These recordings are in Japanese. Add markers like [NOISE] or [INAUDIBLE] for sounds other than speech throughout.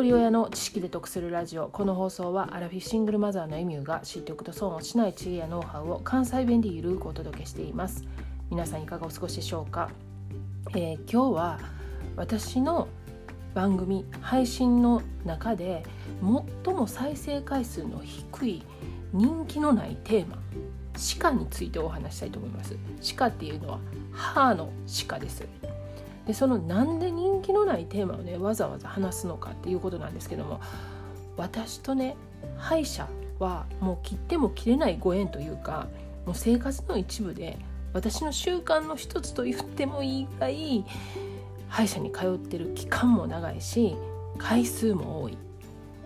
一人親の知識で得するラジオ。この放送はアラフィフシングルマザーのエミューが知っておくと損をしない知恵やノウハウを関西弁でゆるくお届けしています。皆さんいかがお過ごしでしょうか、えー、今日は私の番組配信の中で最も再生回数の低い人気のないテーマ鹿についてお話したいと思います。鹿っていうのは歯の鹿です。でそのなんで人気のないテーマをねわざわざ話すのかっていうことなんですけども私とね歯医者はもう切っても切れないご縁というかもう生活の一部で私の習慣の一つと言ってもいいぐらい歯医者に通ってる期間も長いし回数も多い。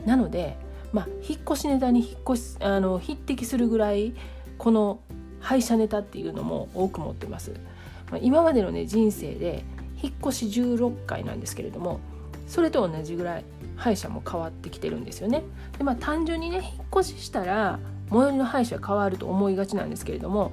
なのでまあ引っ越しネタに引っ越しあの匹敵するぐらいこの歯医者ネタっていうのも多く持ってます、まあ、今までのね人生で引っ越し16回なんですけれどもそれと同じぐらい歯医者も変わってきてるんですよねでまあ単純にね引っ越ししたら最寄りの歯医者変わると思いがちなんですけれども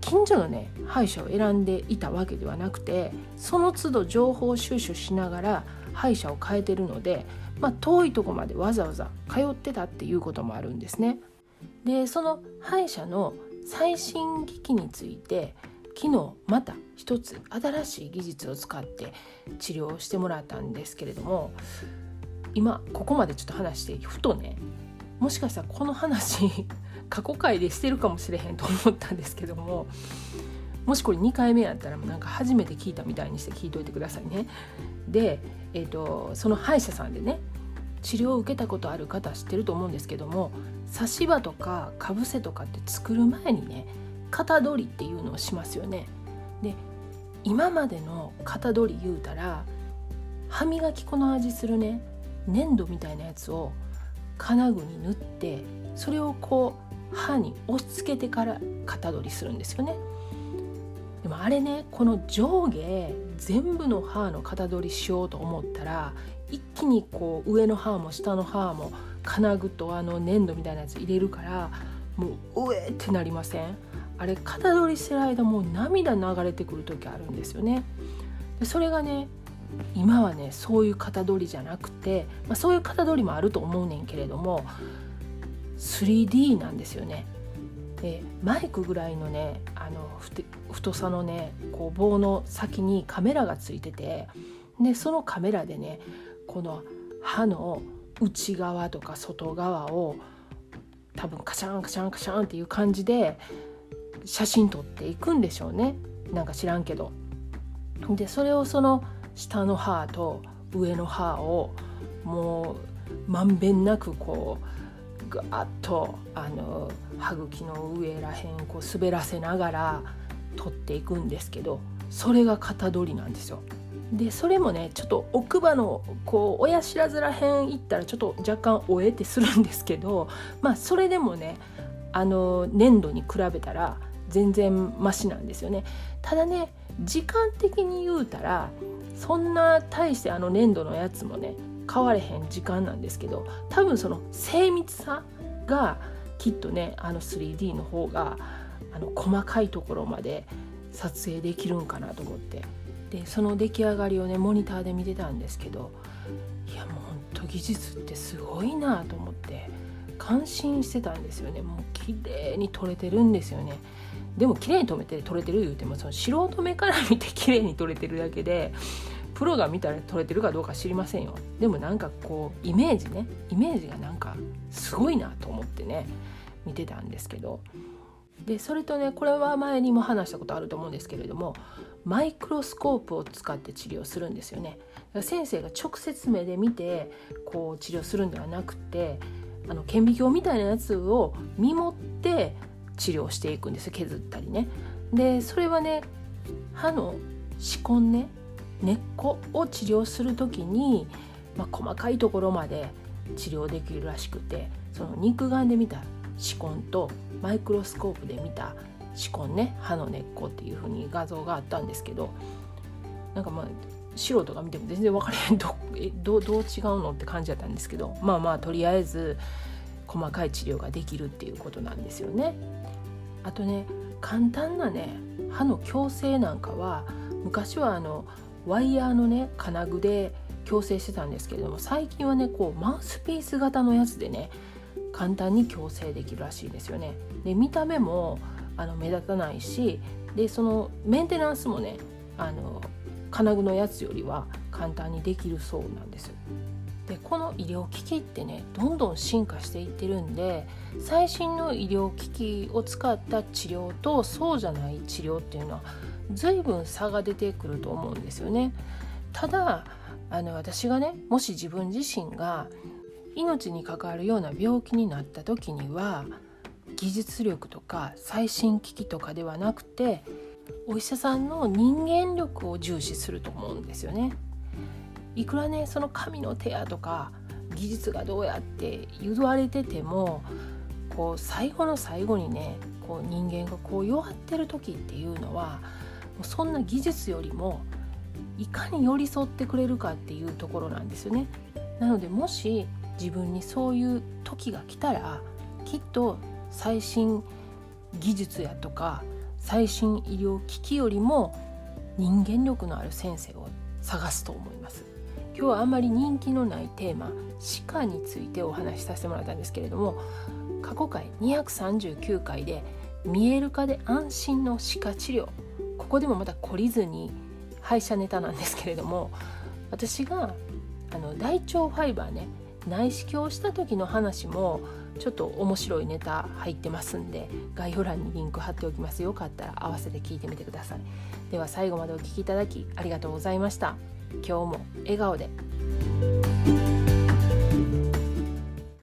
近所のね歯医者を選んでいたわけではなくてその都度情報収集しながら歯医者を変えてるので、まあ、遠いとこまでわざわざ通ってたっていうこともあるんですね。でその歯医者の最新機器について昨日また一つ新しい技術を使って治療をしてもらったんですけれども今ここまでちょっと話してふとねもしかしたらこの話 [LAUGHS] 過去回でしてるかもしれへんと思ったんですけどももしこれ2回目やったらなんか初めて聞いたみたいにして聞いといてくださいね。で、えーと、その歯医者さんでね治療を受けたことある方知ってると思うんですけども差し歯とかかぶせとかって作る前にね型取りっていうのをしますよね。で今までの型取り言うたら歯磨き粉の味するね粘土みたいなやつを金具に塗ってそれをこう歯に押し付けてから型取りするんですよね。でもあれねこの上下全部の歯の型取りしようと思ったら一気にこう上の歯も下の歯も金具とあの粘土みたいなやつ入れるからもううえってなりません？あれ型取りしてる間もう涙流れてくる時あるんですよね。でそれがね今はねそういう型取りじゃなくて、まあ、そういう型取りもあると思うねんけれども 3D なんですよね。でマイクぐらいのねあの太さのねこう棒の先にカメラがついててでそのカメラでねこの歯の内側とか外側を多分カシャンカシャンカシャンっていう感じで写真撮っていくんでしょうねなんか知らんけど。でそれをその下の歯と上の歯をもうまんべんなくこうぐわっとあの歯茎の上らへんこう滑らせながら取っていくんですけどそれが型取りなんですよ。でそれもねちょっと奥歯のこう親知らずらへん行ったらちょっと若干おえってするんですけどまあそれでもねあの粘土に比べたら全然マシなんですよね。ただね時間的に言うたらそんな大してあの粘土のやつもね変われへん時間なんですけど多分その精密さがきっとねあの 3D の方があの細かいところまで撮影できるんかなと思ってでその出来上がりをねモニターで見てたんですけどいやもうほんと技術ってすごいなと思って感心してたんですよね。もう綺麗に撮れてるんですよね。でも綺麗に撮れて撮れてる言うてもその素人目から見て綺麗に撮れてるだけでプロが見たら撮れてるかどうか知りませんよ。でもなんかこうイメージねイメージがなんかすごいなと思ってね見てたんですけど。でそれとねこれは前にも話したことあると思うんですけれどもマイクロスコープを使って治療するんですよね。先生が直接目で見てこう治療するんではなくてあの顕微鏡みたいなやつを見守って治療していくんです削ったりね。でそれはね歯の歯根ね根っこを治療する時に、まあ、細かいところまで治療できるらしくてその肉眼で見た歯根とマイクロスコープで見た歯根ね歯の根っこっていう風に画像があったんですけどなんかまあ素人が見ても全然分からへんどどどう違うのって感じだったんですけどまあまあとりあえず細かい治療ができるっていうことなんですよね。あとね簡単なね歯の矯正なんかは昔はあのワイヤーのね金具で矯正してたんですけれども最近はねこうマウスピース型のやつでね簡単に矯正できるらしいですよね。で見た目もあの目立たないしでそのメンテナンスもねあの金具のやつよりは簡単にできるそうなんです。でこの医療機器ってねどんどん進化していってるんで最新の医療機器を使った治療とそうじゃない治療っていうのは随分差が出てくると思うんですよね。ただあの私がねもし自分自身が命に関わるような病気になった時には技術力とか最新機器とかではなくてお医者さんの人間力を重視すると思うんですよね。いくらねその神の手やとか技術がどうやって言われててもこう最後の最後にねこう人間がこう弱ってる時っていうのはもうそんな技術よりもいかに寄り添ってくれるかっていうところなんですよね。なのでもし自分にそういう時が来たらきっと最新技術やとか最新医療機器よりも人間力のある先生を探すと思います。今日はあんまり人気のないテーマ歯科についてお話しさせてもらったんですけれども過去回239回で見える化で安心の歯科治療ここでもまた懲りずに歯医者ネタなんですけれども私があの大腸ファイバーね内視鏡した時の話もちょっと面白いネタ入ってますんで概要欄にリンク貼っておきますよかったら合わせて聞いてみてください。では最後までお聴きいただきありがとうございました。今日も笑顔で。